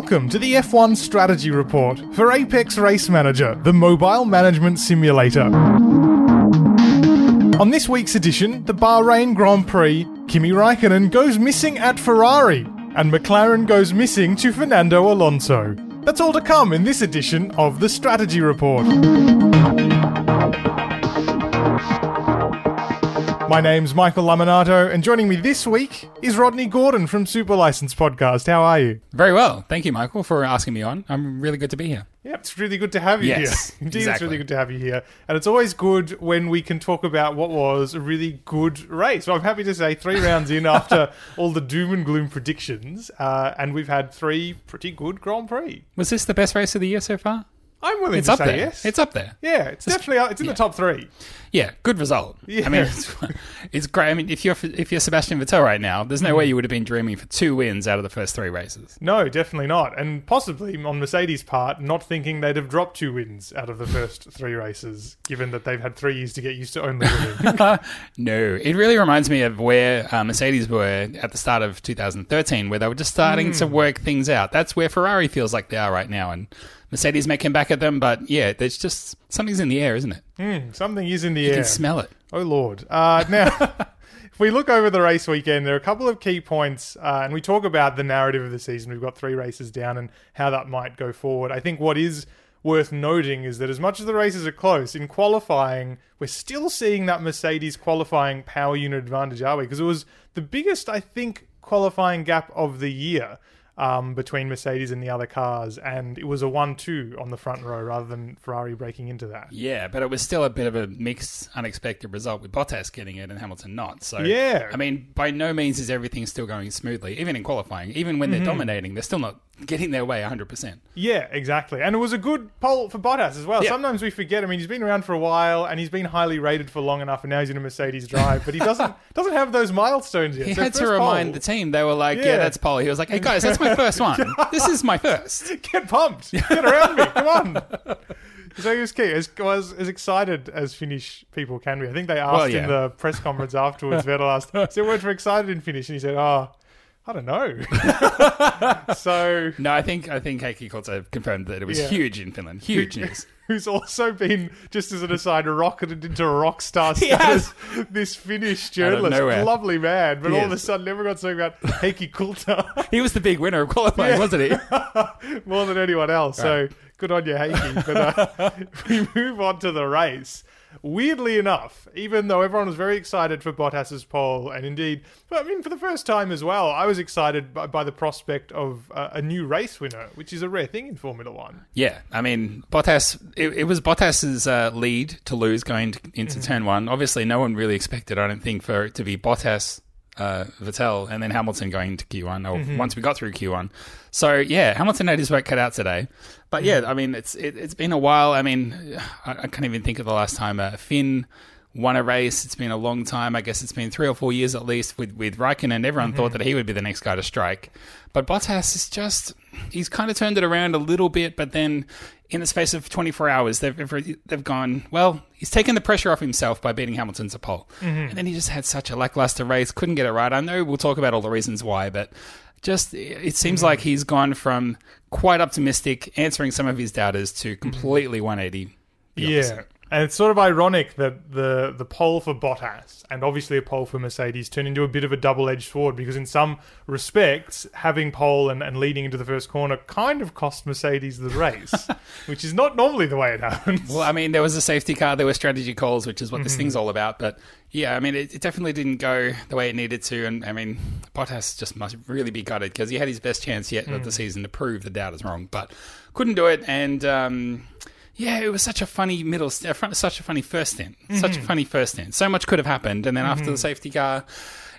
Welcome to the F1 Strategy Report for Apex Race Manager, the mobile management simulator. On this week's edition, the Bahrain Grand Prix, Kimi Raikkonen goes missing at Ferrari, and McLaren goes missing to Fernando Alonso. That's all to come in this edition of the Strategy Report. My name's Michael Lamonato, and joining me this week is Rodney Gordon from Superlicense Podcast. How are you? Very well. Thank you, Michael, for asking me on. I'm really good to be here. Yeah, it's really good to have you Yes, here. Indeed, it's really good to have you here. And it's always good when we can talk about what was a really good race. So I'm happy to say three rounds in after all the doom and gloom predictions, uh, and we've had three pretty good Grand Prix. Was this the best race of the year so far? I'm willing It's to up say there. yes. It's up there. yeah, it's definitely uh, it's in yeah. the top three. Yeah, good result. Yeah. I mean, it's, it's great. I mean, if you're if you're Sebastian Vettel right now, there's Mm. no way you would have been dreaming for two wins out of the first three races. No, definitely not. And possibly on Mercedes' part, not thinking they'd have dropped two wins out of the first three races, given that they've had three years to get used to only winning. No, it really reminds me of where uh, Mercedes were at the start of 2013, where they were just starting Hmm. to work things out. That's where Ferrari feels like they are right now, and Mercedes may come back at them, but yeah, there's just something's in the air, isn't it? Hmm, something is in the You air. You can smell it. Oh Lord! Uh, now, if we look over the race weekend, there are a couple of key points, uh, and we talk about the narrative of the season. We've got three races down, and how that might go forward. I think what is worth noting is that as much as the races are close in qualifying, we're still seeing that Mercedes qualifying power unit advantage, are we? Because it was the biggest, I think, qualifying gap of the year. Um, between Mercedes and the other cars, and it was a one-two on the front row rather than Ferrari breaking into that. Yeah, but it was still a bit of a mixed, unexpected result with Bottas getting it and Hamilton not. So, Yeah. I mean, by no means is everything still going smoothly, even in qualifying. Even when they're dominating, they're still not getting their way 100%. Yeah, exactly. And it was a good pole for Bottas as well. Yeah. Sometimes we forget. I mean, he's been around for a while and he's been highly rated for long enough, and now he's in a Mercedes drive, but he doesn't doesn't have those milestones yet. He So had to remind pole, the team. They were like, yeah. Yeah. that's Paul. He was like, hey, guys, that's my first one. This is my first. Get pumped. Get around me. Come on. So he was key. As, was as excited as Finnish people can be. I think they asked Well, yeah. in the press conference afterwards. Vettel asked, "Is there a word excited in Finnish?" And he said, "Oh, I don't know." so No, I think I think Heikki Kulta confirmed that it was Yeah. huge in Finland. Huge news. who's also been, just as an aside, rocketed into a rock star He status. This Finnish journalist, nowhere. lovely man, but He all of a is. sudden everyone's talking about Heikki Kulta He was the big winner of qualifying, wasn't he? more than anyone else. So good on you, Heikki. But uh, we move on to the race. Weirdly enough, even though everyone was very excited for Bottas's pole, and indeed, I mean, for the first time as well, I was excited by, by the prospect of uh, a new race winner, which is a rare thing in Formula One. Yeah, I mean, Bottas. It, it was Bottas's uh, lead to lose going to, into Mm-hmm. turn one. Obviously, no one really expected. I don't think for it to be Bottas, uh, Vettel, and then Hamilton going to Q1. Or Mm-hmm. once we got through Q1, so yeah, Hamilton had his work cut out today. But Mm-hmm. yeah, I mean, it's it, it's been a while. I mean, I, I can't even think of the last time uh, Finn won a race. It's been a long time. I guess it's been three or four years at least with with Raikkonen. Everyone Mm-hmm. thought that he would be the next guy to strike, but Bottas is just he's kind of turned it around a little bit. But then in the space of 24 hours, they've they've gone well. He's taken the pressure off himself by beating Hamilton to pole, and then he just had such a lackluster race. Couldn't get it right. I know we'll talk about all the reasons why, but just it seems like he's gone from quite optimistic, answering some of his doubters, to completely 180. the Yeah. And it's sort of ironic that the the pole for Bottas and obviously a pole for Mercedes turned into a bit of a double edged sword because in some respects having pole and, and leading into the first corner kind of cost Mercedes the race, which is not normally the way it happens. Well, I mean, there was a safety car, there were strategy calls, which is what this thing's all about. But yeah, I mean, it, it definitely didn't go the way it needed to. And I mean, Bottas just must really be gutted because he had his best chance yet of the season to prove the doubters wrong, but couldn't do it. And um, yeah, it was such a funny middle, st- such a funny first stint, such a mm-hmm. funny first stint. So much could have happened, and then after the mm-hmm. safety car.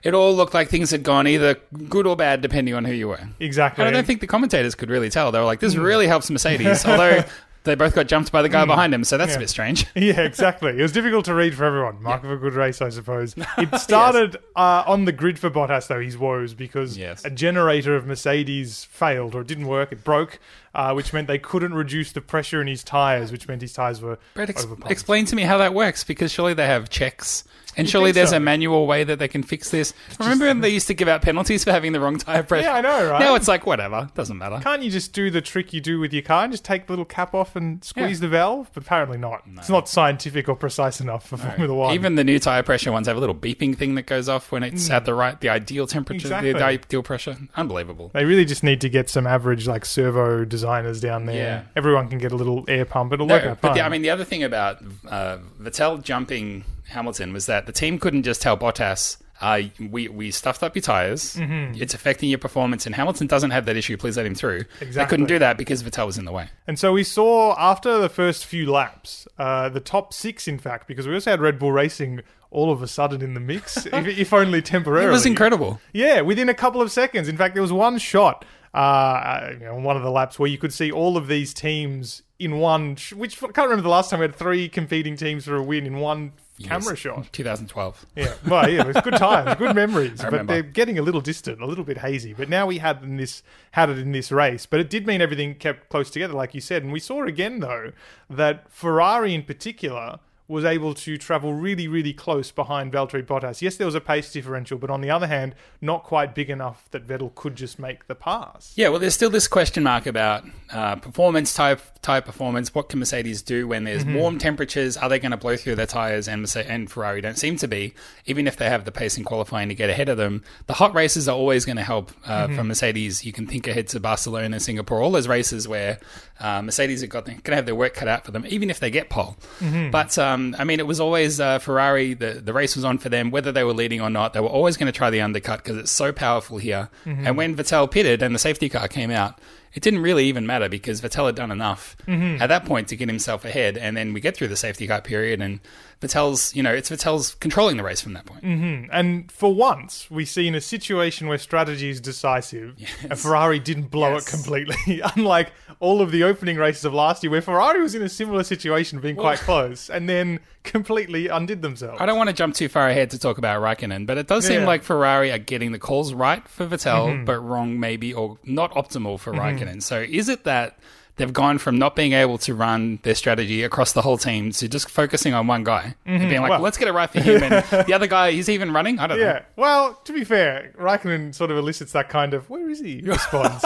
It all looked like things had gone either good or bad, depending on who you were. exactly. And I don't think the commentators could really tell. They were like, "This mm. really helps Mercedes," although they both got jumped by the guy mm. behind him, so that's a bit strange. Yeah, exactly. It was difficult to read for everyone. Mark of a good race, I suppose. It started uh, on the grid for Bottas, though, his woes, because Yes. a generator of Mercedes failed or it didn't work. It broke. Uh, which meant they couldn't reduce the pressure in his tires, which meant his tires were Brett, ex- explain to me how that works because surely they have checks. And surely there's so? a manual way that they can fix this. Remember when they used to give out penalties for having the wrong tire pressure? Yeah, I know, right? Now it's like, whatever, doesn't matter. Can't you just do the trick you do with your car and just take the little cap off and squeeze the valve? But apparently not. It's not scientific or precise enough for Formula One. Even the new tire pressure ones have a little beeping thing that goes off when it's at the right, the ideal temperature, Exactly. the ideal pressure. Unbelievable. they really just need to get some average like servo designers down there. Yeah. Everyone can get a little air pump. It'll No, work out but the, I mean, the other thing about uh, Vettel jumping Hamilton was that the team couldn't just tell Bottas, uh, we, we stuffed up your tires. Mm-hmm. It's affecting your performance, and Hamilton doesn't have that issue. Please let him through. Exactly. They couldn't do that because Vettel was in the way. And so we saw after the first few laps, uh, the top six, in fact, because we also had Red Bull Racing all of a sudden in the mix, if, if only temporarily. It was incredible. Yeah, within a couple of seconds. In fact, there was one shot uh, you know, on one of the laps where you could see all of these teams in one. Which I can't remember the last time we had three competing teams for a win in one camera shot. 2012. Yeah, well, yeah, it was good times, good memories. but they're getting a little distant, a little bit hazy. But now we had in this had it in this race, but it did mean everything kept close together, like you said. And we saw again though that Ferrari in particular was able to travel really, really close behind Valtteri Bottas. Yes, there was a pace differential, but on the other hand, not quite big enough that Vettel could just make the pass. Yeah, well, there's still this question mark about uh, performance, type, type performance. What can Mercedes do when there's Mm-hmm. warm temperatures? Are they going to blow through their tires? And Mercedes and Ferrari don't seem to be, even if they have the pace in qualifying to get ahead of them. The hot races are always going to help uh, Mm-hmm. for Mercedes. You can think ahead to Barcelona, Singapore, all those races where uh, Mercedes have got going to have their work cut out for them, even if they get pole. Mm-hmm. But um, I mean, it was always uh, Ferrari. The the race was on for them, whether they were leading or not. They were always going to try the undercut because it's so powerful here. Mm-hmm. And when Vettel pitted and the safety car came out, it didn't really even matter because Vettel had done enough Mm-hmm. at that point to get himself ahead. And then we get through the safety car period, and Vettel's, you know, it's Vettel's controlling the race from that point. And for once, we see in a situation where strategy is decisive, and Ferrari didn't blow Yes. it completely. Unlike all of the opening races of last year, where Ferrari was in a similar situation, being quite close, and then completely undid themselves. I don't want to jump too far ahead to talk about Raikkonen, but it does seem Yeah. Mm-hmm. like Ferrari are getting the calls right for Vettel, but wrong maybe, or not optimal for Raikkonen. So is it that they've gone from not being able to run their strategy across the whole team to just focusing on one guy and being like, Mm-hmm. Well- let's get it right for him, and the other guy, he's even running? I don't know. Yeah. Well, to be fair, Raikkonen sort of elicits that kind of "Where is he?" response.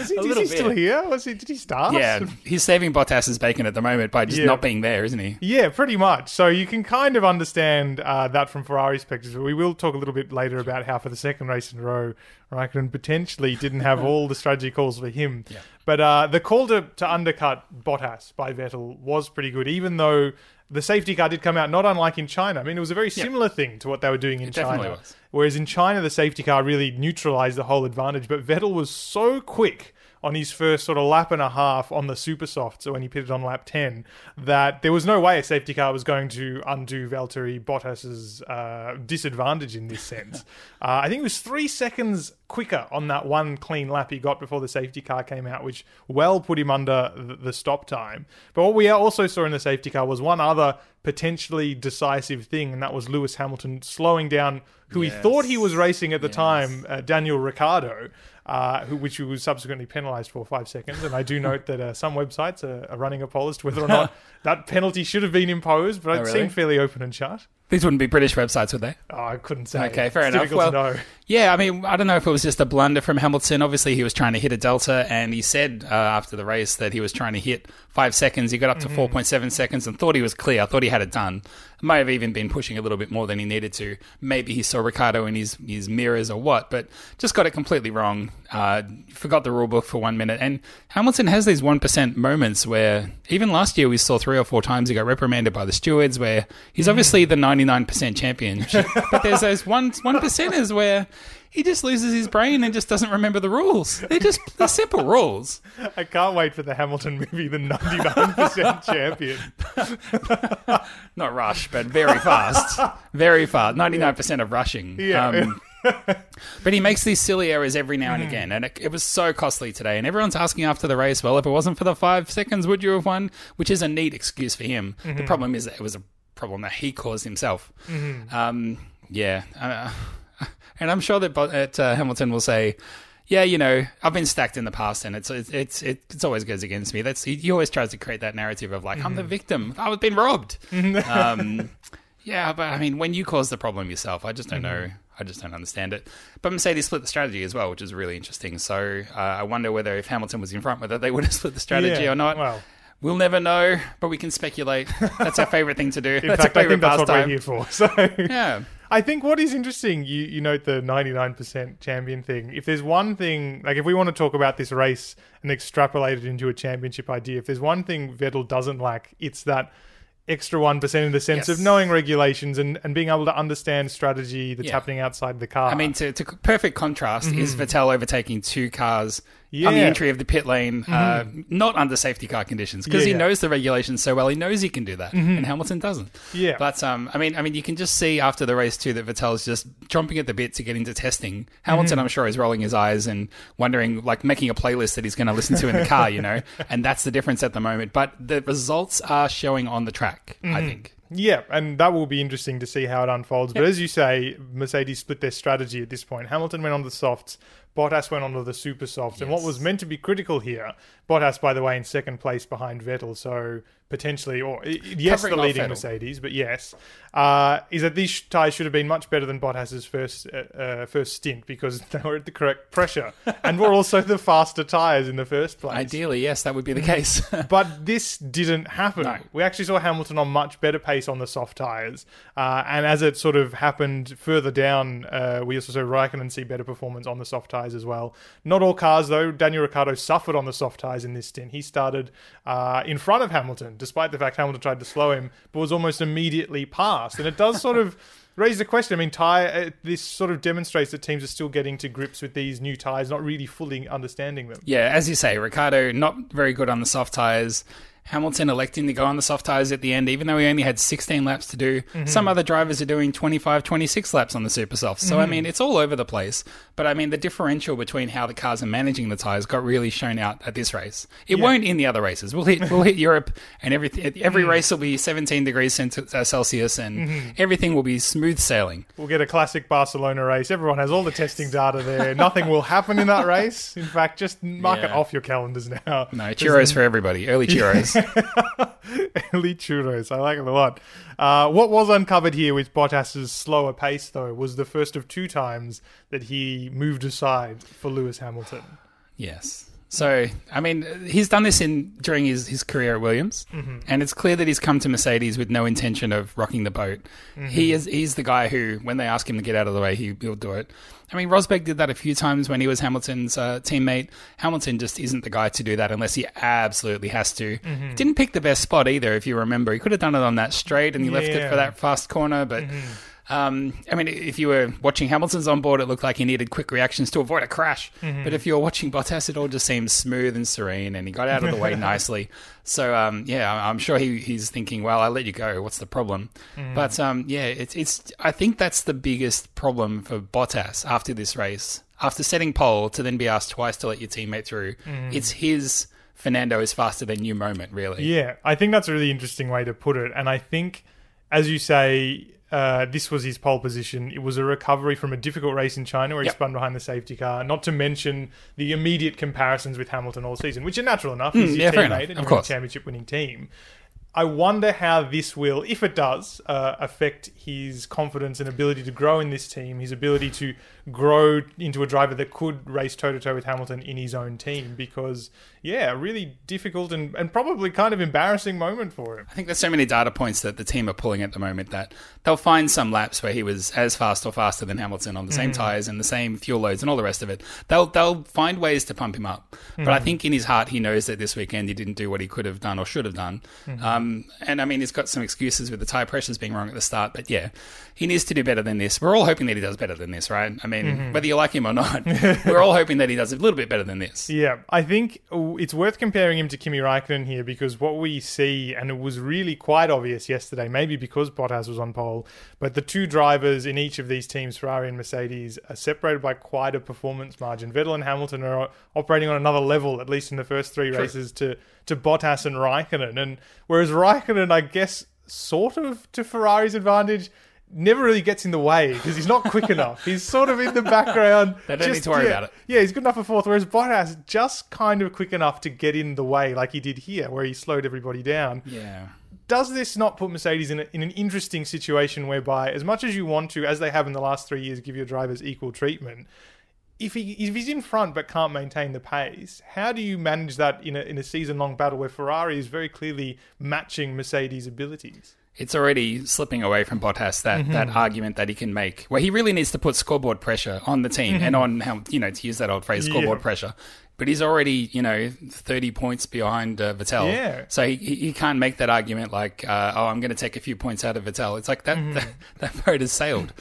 is he, is he still here? Was he? Did he start? Yeah, he's saving Bottas's bacon at the moment by just Yeah. not being there, isn't he? Yeah, pretty much. So you can kind of understand uh, that from Ferrari's perspective. We will talk a little bit later about how for the second race in a row, Raikkonen potentially didn't have all the strategy calls for him. But uh, the call to, to undercut Bottas by Vettel was pretty good, even though the safety car did come out, not unlike in China. I mean, it was a very similar thing to what they were doing in definitely China. Whereas in China, the safety car really neutralized the whole advantage. But Vettel was so quick on his first sort of lap and a half on the super soft, so when he pitted on lap 10, that there was no way a safety car was going to undo Valtteri Bottas's uh, disadvantage in this sense. uh, I think it was three seconds quicker on that one clean lap he got before the safety car came out, which well put him under the, the stop time. But what we also saw in the safety car was one other potentially decisive thing, and that was Lewis Hamilton slowing down who he thought he was racing at the time, uh, Daniel Ricciardo, uh, who, which he was subsequently penalised for five seconds. And I do note that uh, some websites are, are running a poll as to whether or not that penalty should have been imposed, but it Oh, really? seemed fairly open and shut. These wouldn't be British websites, would they? Oh, I couldn't say. Okay, fair It's enough. Well, to know. Yeah, I mean, I don't know if it was just a blunder from Hamilton. Obviously, he was trying to hit a delta, and he said uh, after the race that he was trying to hit five seconds. He got up to 4.7 seconds and thought he was clear. I thought he had it done. Might have even been pushing a little bit more than he needed to. Maybe he saw Ricciardo in his, his mirrors or what, but just got it completely wrong. Uh, forgot the rule book for one minute. And Hamilton has these 1% moments where even last year we saw three or four times he got reprimanded by the stewards where he's obviously the 99% champion. but there's those one, one percenters where he just loses his brain and just doesn't remember the rules. They're just they're simple rules. I can't wait for the Hamilton movie, The 99% Champion. Not rush, but very fast. Very fast. 99% of rushing. Yeah. Um, but he makes these silly errors every now and again, and it, it was so costly today. And everyone's asking after the race, well, if it wasn't for the five seconds, would you have won? Which is a neat excuse for him. The problem is that it was a problem that he caused himself. Um, yeah. Uh, and I'm sure that, uh, Hamilton will say, yeah, you know, I've been stacked in the past, and it's it's it's it's always goes against me. That's he, he always tries to create that narrative of like I'm the victim, I was been robbed. um, yeah, but I mean, when you cause the problem yourself, I just don't know. I just don't understand it. But Mercedes split the strategy as well, which is really interesting. So uh, I wonder whether if Hamilton was in front, whether they would have split the strategy Yeah, or not. Well, We'll never know, but we can speculate. That's our favorite thing to do. in that's fact, I think that's what we're here for. So Yeah. I think what is interesting, you you note the 99% champion thing. If there's one thing, like if we want to talk about this race and extrapolate it into a championship idea, if there's one thing Vettel doesn't lack, it's that extra 1% in the sense Yes. of knowing regulations and, and being able to understand strategy that's Yeah. happening outside the car. I mean, to, to perfect contrast mm-hmm. is Vettel overtaking two cars on the Mm-hmm. Yeah. Mm-hmm. entry of the pit lane, uh, not under safety car conditions, because Yeah, he yeah. Mm-hmm. knows the regulations so well. He knows he can do that, and Hamilton doesn't. Yeah. but um, I mean, I mean, you can just see after the race too that Vettel's just chomping at the bit to get into testing. Hamilton, Mm-hmm. I'm sure, is rolling his eyes and wondering, like, making a playlist that he's going to listen to in the car, you know, and that's the difference at the moment. But the results are showing on the track. Mm-hmm. I think. Yeah, and that will be interesting to see how it unfolds. But as you say, Mercedes split their strategy at this point. Hamilton went on the softs, Bottas went on to the super softs. And what was meant to be critical here, Bottas, by the way, in second place behind Vettel, so potentially, or yes, Covering the leading. Mercedes, but yes, uh, is that these tyres should have been much better than Bottas's first uh, uh, first stint because they were at the correct pressure and were also the faster tyres in the first place. Ideally, yes, that would be the case. But this didn't happen. No. We actually saw Hamilton on much better pace on the soft tyres. Uh, and as it sort of happened further down, uh, we also saw Raikkonen see better performance on the soft tyres as well. Not all cars, though. Daniel Ricciardo suffered on the soft tyres in this stint. He started uh, in front of Hamilton, despite the fact Hamilton tried to slow him, but was almost immediately passed. And it does sort of. Raise the question. I mean, tire. Uh, this sort of demonstrates that teams are still getting to grips with these new tires, not really fully understanding them. Yeah, as you say, Ricciardo not very good on the soft tires. Hamilton electing to go on the soft tires at the end, even though he only had 16 laps to do. Mm-hmm. Some other drivers are doing 25, 26 laps on the super softs. So, I mm-hmm. mean, it's all over the place. But I mean, the differential between how the cars are managing the tires got really shown out at this race. It won't in the other races. We'll hit, we'll hit Europe, and everything. Every mm-hmm. race will be 17 degrees uh, Celsius, and everything will be smooth sailing. We'll get a classic Barcelona race. Everyone has all the testing data there. Nothing will happen in that race. In fact, just mark it off your calendars now. No churros for everybody. Early churros. Early churros. I like it a lot. Uh, what was uncovered here with Bottas's slower pace, though, was the first of two times that he moved aside for Lewis Hamilton. Yes. So, I mean, he's done this in during his, his career at Williams, mm-hmm. and it's clear that he's come to Mercedes with no intention of rocking the boat. Mm-hmm. He is he's the guy who, when they ask him to get out of the way, he, he'll do it. I mean, Rosberg did that a few times when he was Hamilton's uh, teammate. Hamilton just isn't the guy to do that unless he absolutely has to. Mm-hmm. Didn't pick the best spot either, if you remember. He could have done it on that straight, and he left it for that fast corner, but. Um, I mean, if you were watching Hamilton's on board, it looked like he needed quick reactions to avoid a crash. But if you were watching Bottas, it all just seems smooth and serene, and he got out of the way nicely. So, um, yeah, I'm sure he, he's thinking, "Well, I let you go. What's the problem?" But um, yeah, it's it's. I think that's the biggest problem for Bottas after this race. After setting pole to then be asked twice to let your teammate through, it's his Fernando is faster than you moment, really. Yeah, I think that's a really interesting way to put it. And I think, as you say, uh, this was his pole position. It was a recovery from a difficult race in China where he Yep. spun behind the safety car. Not to mention the immediate comparisons with Hamilton all season, which are natural enough. He's your Hmm, yeah, teammate enough. and Of course. a championship winning team. I wonder how this will, if it does, uh, affect his confidence and ability to grow in this team, his ability to grow into a driver that could race toe to toe with Hamilton in his own team. Because, yeah, a really difficult and, and probably kind of embarrassing moment for him. I think there's so many data points that the team are pulling at the moment that they'll find some laps where he was as fast or faster than Hamilton on the same tires and the same fuel loads and all the rest of it. They'll they'll find ways to pump him up. But I think in his heart he knows that this weekend he didn't do what he could have done or should have done. Um, Um, and I mean he's got some excuses with the tire pressures being wrong at the start. But yeah, he needs to do better than this. We're all hoping that he does better than this, right? I mean, mm-hmm. whether you like him or not, we're all hoping that he does a little bit better than this. Yeah, I think it's worth comparing him to Kimi Raikkonen here because what we see, and it was really quite obvious yesterday, maybe because Bottas was on pole, but the two drivers in each of these teams, Ferrari and Mercedes, are separated by quite a performance margin. Vettel and Hamilton are operating on another level, at least in the first three races, to, to Bottas and Raikkonen. And whereas Raikkonen, I guess, sort of to Ferrari's advantage, never really gets in the way because he's not quick enough. He's sort of in the background. They don't need to worry yeah, about it. Yeah, he's good enough for fourth, whereas Bottas just kind of quick enough to get in the way, like he did here, where he slowed everybody down. Yeah. Does this not put Mercedes in, a, in an interesting situation whereby, as much as you want to, as they have in the last three years, give your drivers equal treatment? If, he, if he's in front but can't maintain the pace, how do you manage that in a, in a season long battle where Ferrari is very clearly matching Mercedes' abilities? It's already slipping away from Bottas that, Mm-hmm. that argument that he can make, where he really needs to put scoreboard pressure on the team and on how you know to use that old phrase, scoreboard Mm-hmm. Yeah. pressure. But he's already you know thirty points behind uh, Vettel, Yeah. so he, he can't make that argument like, uh, oh, I'm going to take a few points out of Vettel. It's like that Mm-hmm. that, that boat has sailed.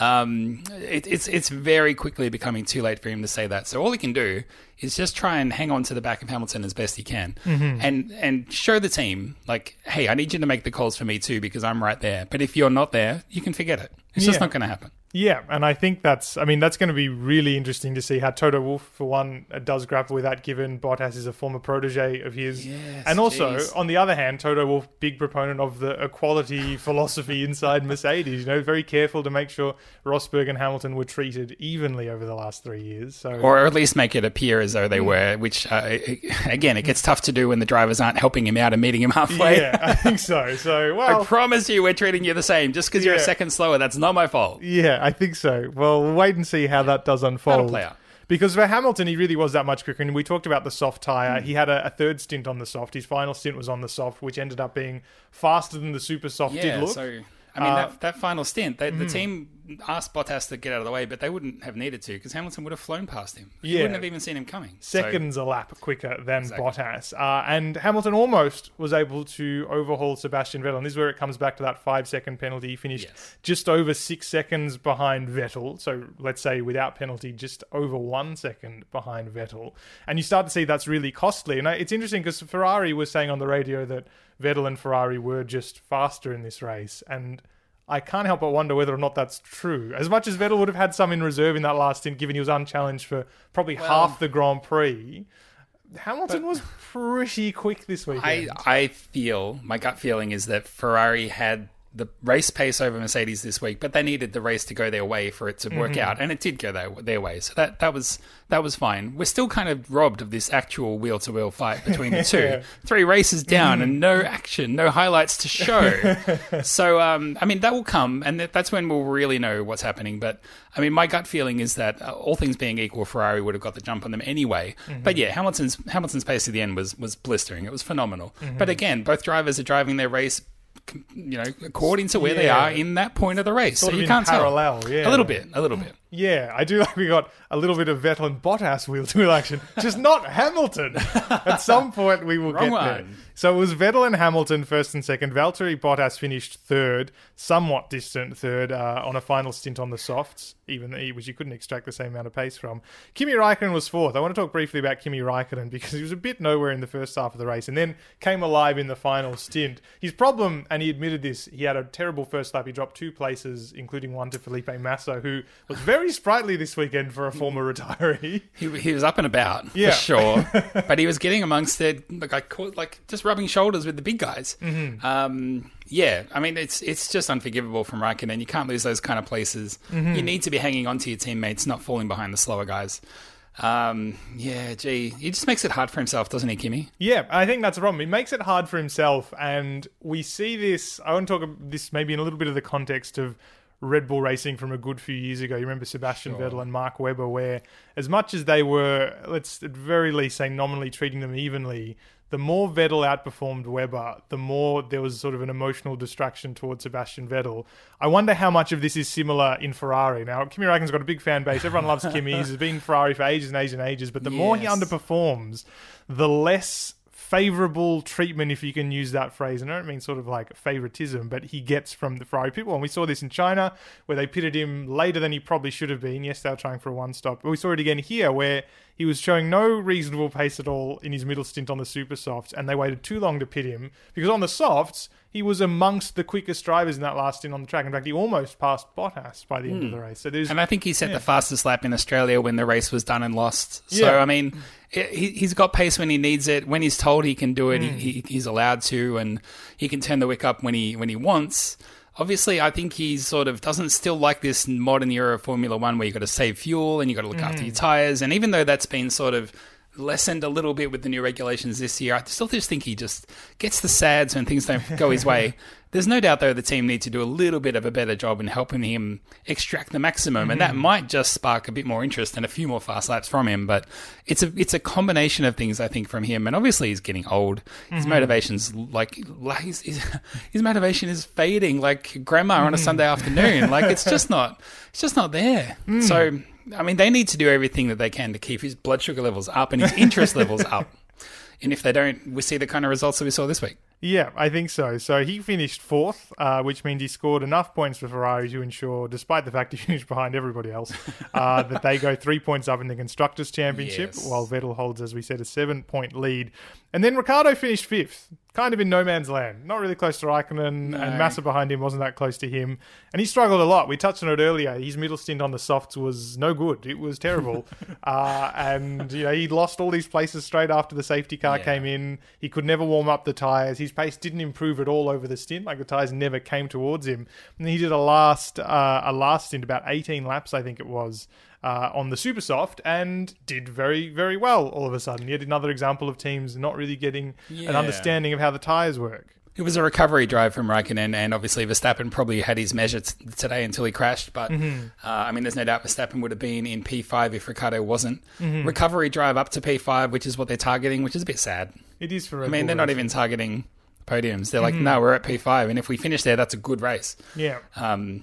Um, it, it's it's very quickly becoming too late for him to say that. So all he can do is just try and hang on to the back of Hamilton as best he can, Mm-hmm. and and show the team like, hey, I need you to make the calls for me too because I'm right there. But if you're not there, you can forget it. It's just not going to happen. Yeah, and I think that's. I mean, that's going to be really interesting to see how Toto Wolff, for one, uh, does grapple with that. Given Bottas is a former protege of his, Yes, and also jeez. on the other hand, Toto Wolff, big proponent of the equality philosophy inside Mercedes. You know, very careful to make sure Rosberg and Hamilton were treated evenly over the last three years. So, Or at least make it appear as though they were, which, uh, again, it gets tough to do when the drivers aren't helping him out and meeting him halfway. yeah, I think so. So, well I promise you, we're treating you the same. Just because you're a second slower, that's not my fault. Yeah, I think so. Well, we'll wait and see how that does unfold. Because for Hamilton, he really was that much quicker. And we talked about the soft tyre. He had a, a third stint on the soft. His final stint was on the soft, which ended up being faster than the super soft did Yeah, look. so I mean Uh, that that final stint, they, the team asked Bottas to get out of the way, but they wouldn't have needed to because Hamilton would have flown past him. You Yeah. wouldn't have even seen him coming. So- Seconds a lap quicker than Exactly. Bottas. Uh, and Hamilton almost was able to overhaul Sebastian Vettel. And this is where it comes back to that five second penalty. He finished Yes. just over six seconds behind Vettel. So let's say without penalty, just over one second behind Vettel. And you start to see that's really costly. And it's interesting because Ferrari was saying on the radio that Vettel and Ferrari were just faster in this race. And I can't help but wonder whether or not that's true. As much as Vettel would have had some in reserve in that last stint, given he was unchallenged for probably half the Grand Prix, Hamilton was pretty quick this I weekend. I feel my gut feeling is that Ferrari had the race pace over Mercedes this week, but they needed the race to go their way for it to work Mm-hmm. out, and it did go their, their way. So that that was that was fine. We're still kind of robbed of this actual wheel to wheel fight between the two. Yeah. Mm. Three races down and no action, no highlights to show. so um, I mean that will come, and that's when we'll really know what's happening. But I mean, my gut feeling is that uh, all things being equal, Ferrari would have got the jump on them anyway. Mm-hmm. But yeah, Hamilton's Hamilton's pace at the end was was blistering. It was phenomenal. Mm-hmm. But again, both drivers are driving their race, you know, according to where they are in that point of the race. Sort so you can't parallel, tell. yeah. A little bit, a little bit. Yeah, I do like we got a little bit of Vettel and Bottas wheel to wheel action, just not Hamilton. At some point, we will Wrong get there. one. So it was Vettel and Hamilton first and second. Valtteri Bottas finished third, somewhat distant third uh, on a final stint on the softs, even which you couldn't extract the same amount of pace from. Kimi Raikkonen was fourth. I want to talk briefly about Kimi Raikkonen because he was a bit nowhere in the first half of the race and then came alive in the final stint. His problem, and he admitted this, he had a terrible first lap. He dropped two places, including one to Felipe Massa, who was very sprightly this weekend for a former retiree. He, he was up and about Yeah. for sure, but he was getting amongst it. Like I caught, like just rubbing shoulders with the big guys. Mm-hmm. Um, yeah, I mean it's it's just unforgivable from Raikkonen. You can't lose those kind of places. Mm-hmm. You need to be hanging on to your teammates, not falling behind the slower guys. Um, yeah, gee, he just makes it hard for himself, doesn't he, Kimi? Yeah, I think that's a problem. He makes it hard for himself, and we see this. I want to talk about this maybe in a little bit of the context of Red Bull racing from a good few years ago. You remember Sebastian Vettel and Mark Webber, where as much as they were, let's at very least say nominally treating them evenly, the more Vettel outperformed Webber, the more there was sort of an emotional distraction towards Sebastian Vettel. I wonder how much of this is similar in Ferrari. Now, Kimi Raikkonen's got a big fan base. Everyone loves Kimi. He's been Ferrari for ages and ages and ages. But the more he underperforms, the less favorable treatment, if you can use that phrase. And I don't mean sort of like favoritism, but he gets from the Ferrari people. And we saw this in China where they pitted him later than he probably should have been. Yes, they were trying for a one stop. But we saw it again here where he was showing no reasonable pace at all in his middle stint on the super softs, and they waited too long to pit him because on the softs, he was amongst the quickest drivers in that last stint on the track. In fact, he almost passed Bottas by the end of the race. So there's And I think he set the fastest lap in Australia when the race was done and lost. So Yeah. I mean, he, he's got pace when he needs it. When he's told he can do it, Mm. he, he, he's allowed to, and he can turn the wick up when he when he wants. Obviously, I think he sort of doesn't still like this modern era of Formula One where you've got to save fuel and you've got to look after your mm. tires. And even though that's been sort of lessened a little bit with the new regulations this year, I still just think he just gets the sads when things don't go his way. There's no doubt, though, the team need to do a little bit of a better job in helping him extract the maximum, and that mm-hmm. might just spark a bit more interest and a few more fast laps from him. But it's a it's a combination of things, I think, from him, and obviously he's getting old. His mm-hmm. motivation's like, like his, his, his motivation is fading like grandma on a mm-hmm. Sunday afternoon. Like it's just not it's just not there. Mm. So I mean, they need to do everything that they can to keep his blood sugar levels up and his interest levels up. And if they don't, we see the kind of results that we saw this week. Yeah, I think so. So he finished fourth, uh, which means he scored enough points for Ferrari to ensure, despite the fact he finished behind everybody else, uh, that they go three points up in the Constructors' Championship, Yes. while Vettel holds, as we said, a seven point lead. And then Ricciardo finished fifth, kind of in no man's land. Not really close to Raikkonen, and Massa behind him wasn't that close to him. And he struggled a lot. We touched on it earlier. His middle stint on the softs was no good. It was terrible. uh, and, you know, he lost all these places straight after the safety car Yeah. came in. He could never warm up the tyres. His pace didn't improve at all over the stint. Like the tyres never came towards him. And he did a last uh, a last stint, about 18 laps, I think it was, uh, on the super soft, and did very very well. All of a sudden, yet another example of teams not really getting an understanding of how the tyres work. It was a recovery drive from Raikkonen, and obviously Verstappen probably had his measure t- today until he crashed. But Mm-hmm. uh, I mean, there's no doubt Verstappen would have been in P5 if Ricciardo wasn't. Mm-hmm. Recovery drive up to P5, which is what they're targeting, which is a bit sad. It is for. Real. I mean, they're not even targeting podiums. They're like, no, we're at P5, and if we finish there, that's a good race. Yeah. Um,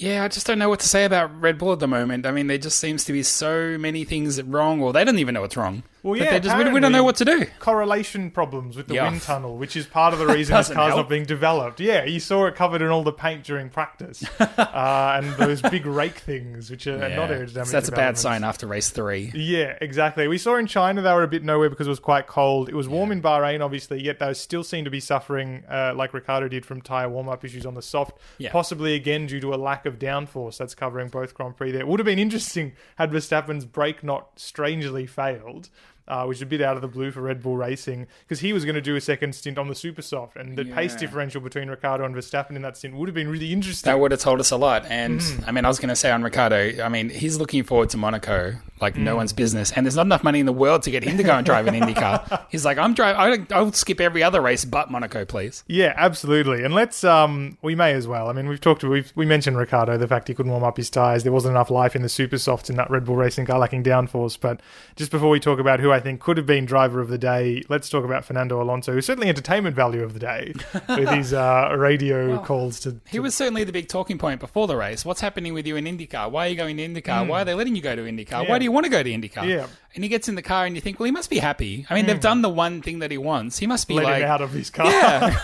yeah, I just don't know what to say about Red Bull at the moment. I mean, there just seems to be so many things wrong, or they don't even know what's wrong. Well, yeah, they just, we, we don't know what to do. correlation problems with the Yeah. wind tunnel, which is part of the reason this car's help. not being developed. Yeah, you saw it covered in all the paint during practice, uh, and those big rake things, which are Yeah. not aerodynamic. So that's a bad sign after race three. Yeah, exactly. We saw in China they were a bit nowhere because it was quite cold. It was warm in Bahrain, obviously, yet they still seem to be suffering, uh, like Ricciardo did from tyre warm up issues on the soft. Possibly again due to a lack of downforce. That's covering both Grand Prix there. It would have been interesting had Verstappen's brake not strangely failed. Uh, which is a bit out of the blue for Red Bull Racing because he was going to do a second stint on the super soft, and the pace differential between Ricciardo and Verstappen in that stint would have been really interesting. That would have told us a lot. And Mm. I mean, I was going to say on Ricciardo, I mean, he's looking forward to Monaco like Mm. no one's business. And there's not enough money in the world to get him to go and drive an IndyCar. He's like, I'm driving. I'll skip every other race but Monaco, please. Yeah, absolutely. And let's um we may as well. I mean, we've talked we've we mentioned Ricciardo, the fact he couldn't warm up his tires. There wasn't enough life in the super softs in that Red Bull racing car lacking downforce. But just before we talk about who I think could have been driver of the day, let's talk about Fernando Alonso, who's certainly entertainment value of the day with his uh, radio calls to, He was certainly the big talking point before the race. What's happening with you in IndyCar? Why are you going to IndyCar? Why are they letting you go to IndyCar? Hmm. Yeah. Why do you want to go to IndyCar? Yeah. And he gets in the car and you think, well, he must be happy. I mean, they've done the one thing that he wants. He must be let like, out of his car. Yeah.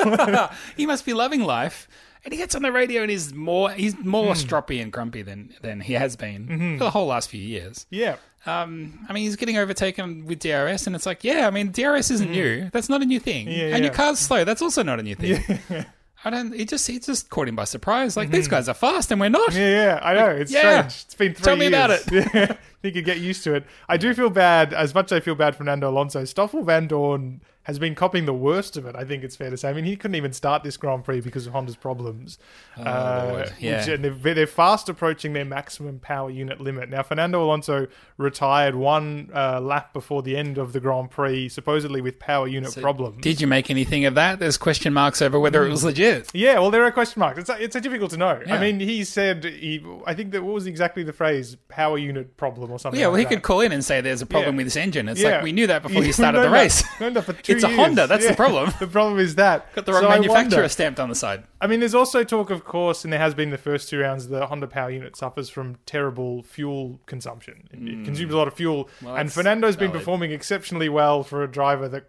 he must be loving life. And he gets on the radio and he's more he's more Hmm. stroppy and grumpy than than he has been Mm-hmm. for the whole last few years. yeah. Um, I mean, he's getting overtaken with DRS, and it's like, yeah, I mean, DRS isn't new. That's not a new thing. Yeah, and yeah. your car's slow. That's also not a new thing. I don't. It just it just caught him by surprise. Like these guys are fast and we're not. Yeah, yeah, I know. It's Yeah. strange. It's been three Tell me years. about it. Yeah. you could get used to it. I do feel bad, as much as I feel bad for Fernando Alonso, Stoffel Vandoorne has been copying the worst of it, I think it's fair to say. I mean, he couldn't even start this Grand Prix because of Honda's problems. Uh, Oh, Lord. Yeah. which- and they're, they're fast approaching their maximum power unit limit. Now, Fernando Alonso retired one uh, lap before the end of the Grand Prix, supposedly with power unit problems. Did you make anything of that? There's question marks over whether it was legit. Yeah, well, there are question marks. It's it's difficult to know. Yeah. I mean, he said he. I think that what was exactly the phrase "power unit problem" or something. Yeah, well, he like could call in and say there's a problem Yeah. with this engine. It's like we knew that before you started the race. that for two It's a. Honda. That's the problem. The problem is that Got the wrong So manufacturer stamped on the side. I mean, there's also talk, of course, and there has been the first two rounds. The Honda power unit suffers from terrible fuel consumption. It, it consumes a lot of fuel. Well, and Fernando's been performing exceptionally well for a driver that,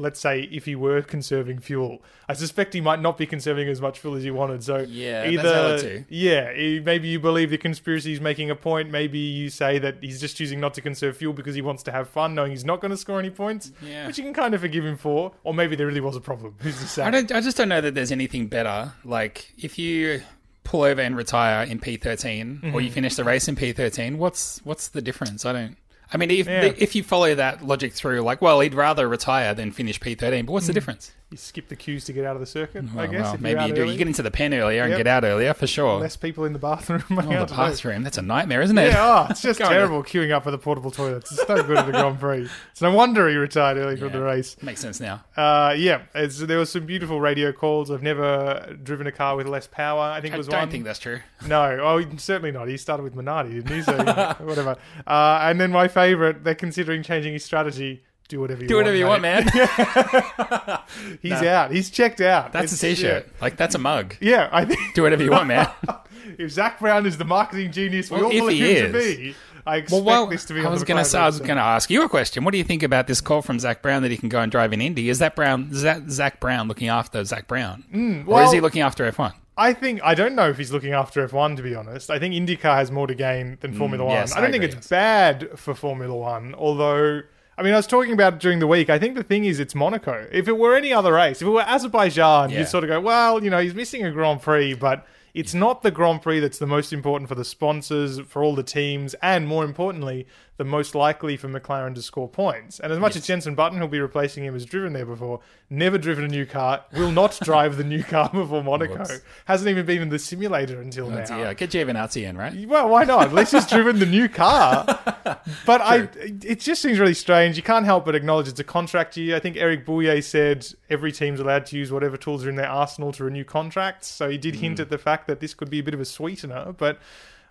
let's say, if he were conserving fuel, I suspect he might not be conserving as much fuel as he wanted. So Yeah, either yeah, maybe you believe the conspiracy is making a point. Maybe you say that he's just choosing not to conserve fuel because he wants to have fun, knowing he's not going to score any points. Yeah. which you can kind of forgive him for. Or maybe there really was a problem. Who's to say? I don't. I just don't know that there's anything better. Like if you pull over and retire in P13, or Mm-hmm. you finish the race in P13, what's what's the difference? I don't. I mean, if Yeah. if you follow that logic through, like, well, he'd rather retire than finish P13, but what's the hmm. difference? You skip the queues to get out of the circuit. I Well, guess well, maybe you do. early. You get into the pen earlier and get out earlier for sure. less people in the bathroom. Oh, the bathroom. That's a nightmare, isn't it? Yeah, oh, it's just terrible queuing up for the portable toilets. It's no good at the Grand Prix. It's no wonder he retired early from the race. Makes sense now. Uh, yeah, there was some beautiful radio calls. I've never driven a car with less power. I think I it was don't one. think that's true. No, oh, certainly not. He started with Minardi, didn't he? So whatever. Uh, and then my favourite, they're considering changing his strategy. Do whatever you Do want. whatever you want, man. He's No. out. He's checked out. That's It's- a t-shirt. Like that's a mug. Yeah, yeah I think Do whatever you want, man. if Zak Brown is the marketing genius we Well, all if believe he him to is. be, I expect Well, this to be. I on was the going to say, I was going to ask you a question. What do you think about this call from Zak Brown that he can go and drive in Indy? Is that Brown? Is that Zak Brown looking after Zak Brown, or is well- he looking after F1? I think I don't know if he's looking after F1 to be honest. I think IndyCar has more to gain than Formula One. Mm, yes, I don't I think agree, it's yes. bad for Formula One, although I mean I was talking about it during the week. I think the thing is it's Monaco. If it were any other race, if it were Azerbaijan, Yeah. you'd sort of go, well, you know, he's missing a Grand Prix, but it's not the Grand Prix that's the most important for the sponsors, for all the teams, and more importantly, the most likely for McLaren to score points. And as much as Jenson Button, who'll be replacing him, has driven there before, never driven a new car, will not drive the new car before Monaco. Whoops. Hasn't even been in the simulator until That's- now. yeah, get Giovinazzi in, right? Well, why not? At least he's driven the new car. But I, it just seems really strange. You can't help but acknowledge it's a contract year. I think Eric Boullier said every team's allowed to use whatever tools are in their arsenal to renew contracts. So he did mm. hint at the fact that this could be a bit of a sweetener. But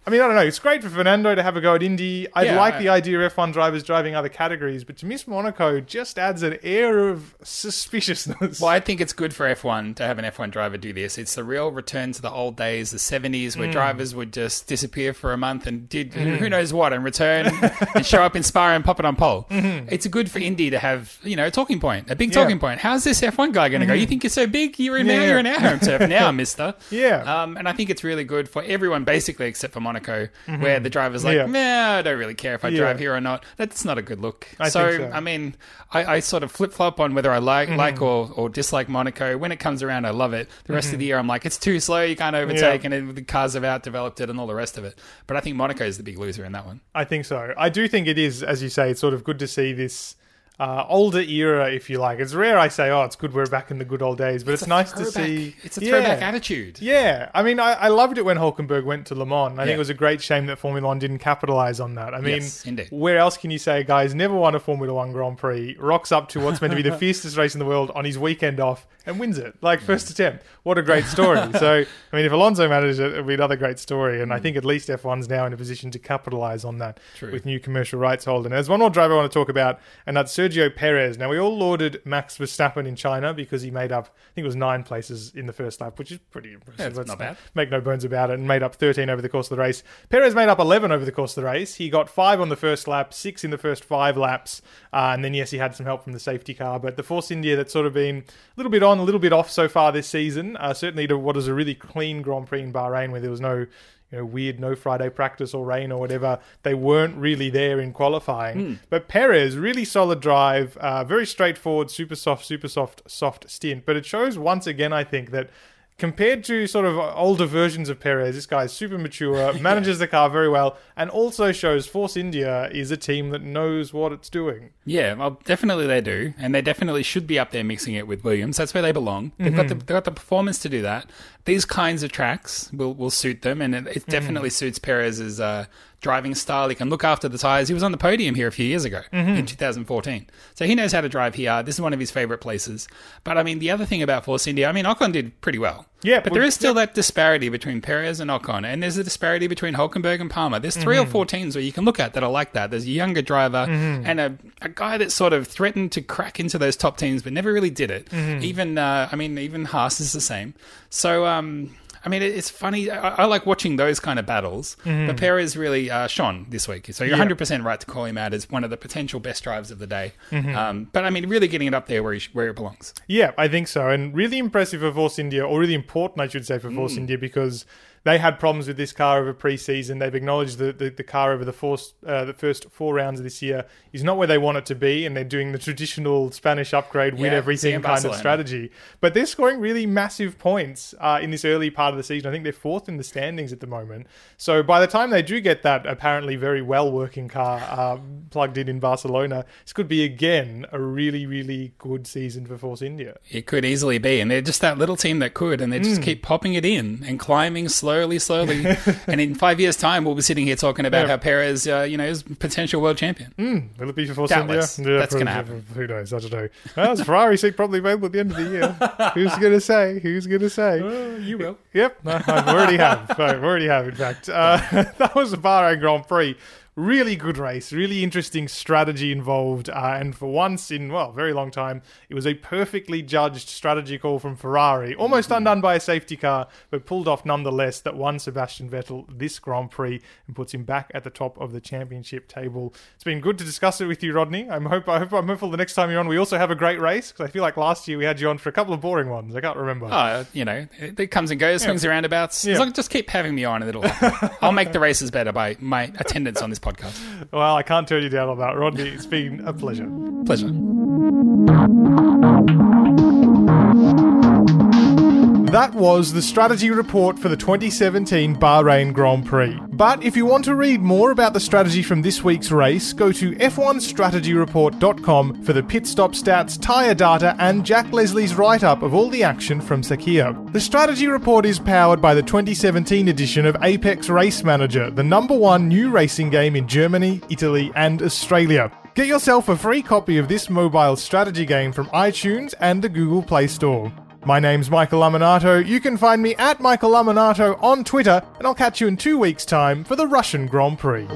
I mean, I don't know. It's great for Fernando to have a go at Indy. I Yeah, like I- the idea of F1 drivers driving other categories, but to miss Monaco just adds an air of suspiciousness. Well, I think it's good for F1 to have an F1 driver do this. It's the real return to the old days, the 70s, Mm. where drivers would just disappear for a month and did who knows what and return and show up in Spa and pop it on pole. It's good for Indy to have, you know, a talking point, a big Mm-hmm. Yeah. Mm-hmm. talking point. How's this F1 guy going to go? You think you're so big? You're in now, Yeah. you're in our home turf now, mister. Yeah. Um, and I think it's really good for everyone, basically, except for Monaco, where the driver's like, Mm-hmm. Yeah. nah, I don't really care if I Yeah. drive here or not. That's not a good look. I so, so. I mean, I, I sort of flip flop on whether I like Mm-hmm. like or, or dislike Monaco. When it comes around, I love it. The rest of the year, I'm like, it's too slow. You can't overtake, Mm-hmm. Yeah. and it, the cars have outdeveloped it, and all the rest of it. But I think Monaco is the big loser in that one. I think so. I do think it is, as you say, it's sort of good to see this uh, older era, if you like. It's rare I say, oh, it's good we're back in the good old days, but it's, nice to see. It's a Yeah. throwback attitude. Yeah, I mean, I, I loved it when Hulkenberg went to Le Mans. I think it was a great shame that Formula One didn't capitalize on that. I mean, Yes, where else can you say, guys, never won a Formula One Grand Prix, rocks up to what's meant to be the fiercest race in the world on his weekend off and wins it, like first attempt. What a great story! so, I mean, if Alonso manages it, it'll be another great story. And I think at least F1's now in a position to capitalize on that True. with new commercial rights holding. And there's one more driver I want to talk about, and that's Sergio Perez. Now, we all lauded Max Verstappen in China because he made up, I think it was nine places in the first lap, which is pretty impressive. Yeah, not bad. Make no bones about it, and made up 13 over the course of the race. Perez made up 11 over the course of the race. He got five on the first lap, six in the first five laps, uh, and then, yes, he had some help from the safety car. But the Force India that's sort of been a little bit on, a little bit off so far this season, uh, certainly to what is a really clean Grand Prix in Bahrain where there was no you know, weird no Friday practice or rain or whatever. They weren't really there in qualifying. But Perez, really solid drive, uh, very straightforward, super soft, super soft, soft stint. But it shows once again, I think, that compared to sort of older versions of Perez, this guy is super mature, manages the car very well, and also shows Force India is a team that knows what it's doing. Yeah, well, definitely they do, and they definitely should be up there mixing it with Williams. That's where they belong. They've got the Mm-hmm. they've got the performance to do that. These kinds of tracks will will suit them, and it, it Mm-hmm. definitely suits Perez's uh, driving style. He can look after the tires. He was on the podium here a few years ago Mm-hmm. in 2014, so he knows how to drive here. This is one of his favorite places. But I mean, the other thing about Force India, I mean, Ocon did pretty well. Yeah, but well, there is still that disparity between Perez and Ocon, and there's a disparity between Hulkenberg and Palmer. There's 3 or Mm-hmm. four teams where you can look at that are like that. There's a younger driver and a, a guy that sort of threatened to crack into those top teams, but never really did it. Mm-hmm. Even, uh, I mean, even Haas is the same. So, um, I mean, it's funny. I, I like watching those kind of battles. But Perez really uh, shone this week. So you're Mm-hmm. Yeah. 100% right to call him out as one of the potential best drives of the day. Mm-hmm. Um, but I mean, really getting it up there where, he where it belongs. Yeah, I think so. And really impressive for Force India, or really important, I should say, for Mm. Force India, because they had problems with this car over pre-season. They've acknowledged that the, the car over the, force, uh, the first four rounds of this year is not where they want it to be, and they're doing the traditional Spanish upgrade, win Yeah, see everything in kind of strategy. But they're scoring really massive points uh, in this early part of the season. I think they're fourth in the standings at the moment. So by the time they do get that apparently very well working car uh, plugged in in Barcelona, this could be again a really, really good season for Force India. It could easily be, and they're just that little team that could, and they just keep popping it in and climbing slowly, slowly. Slowly. and in five years' time, we'll be sitting here talking about Yeah. how Perez, uh, you know, is potential world champion. Will it be for Doubtless. India? That's gonna happen. Who knows? I don't know. Well, it's Ferrari seat probably available at the end of the year. Who's going to say? Who's going to say? you will. Yep, I've already have. I already have, in fact. Uh, that was the Bahrain Grand Prix. Really good race, really interesting strategy involved, uh, and for once in well, a very long time, it was a perfectly judged strategy call from Ferrari, almost undone by a safety car, but pulled off nonetheless. That won Sebastian Vettel this Grand Prix and puts him back at the top of the championship table. It's been good to discuss it with you, Rodney. I'm hope I hope I'm hopeful the next time you're on, we also have a great race because I feel like last year we had you on for a couple of boring ones. I can't remember. Oh, you know, it, it comes and goes, swings and roundabouts. Yeah. As long as just keep having me on, and it'll. I'll make the races better by my attendance on this podcast. Well, I can't turn you down on that, Rodney. It's been a pleasure. Pleasure. That was the strategy report for the 2017 Bahrain Grand Prix. But if you want to read more about the strategy from this week's race, go to f1strategyreport.com for the pit stop stats, tyre data, and Jack Leslie's write up of all the action from Sakhir. The strategy report is powered by the 2017 edition of Apex Race Manager, the number one new racing game in Germany, Italy, and Australia. Get yourself a free copy of this mobile strategy game from iTunes and the Google Play Store. My name's Michael Lamonato. You can find me at Michael Lamonato on Twitter, and I'll catch you in two weeks' time for the Russian Grand Prix.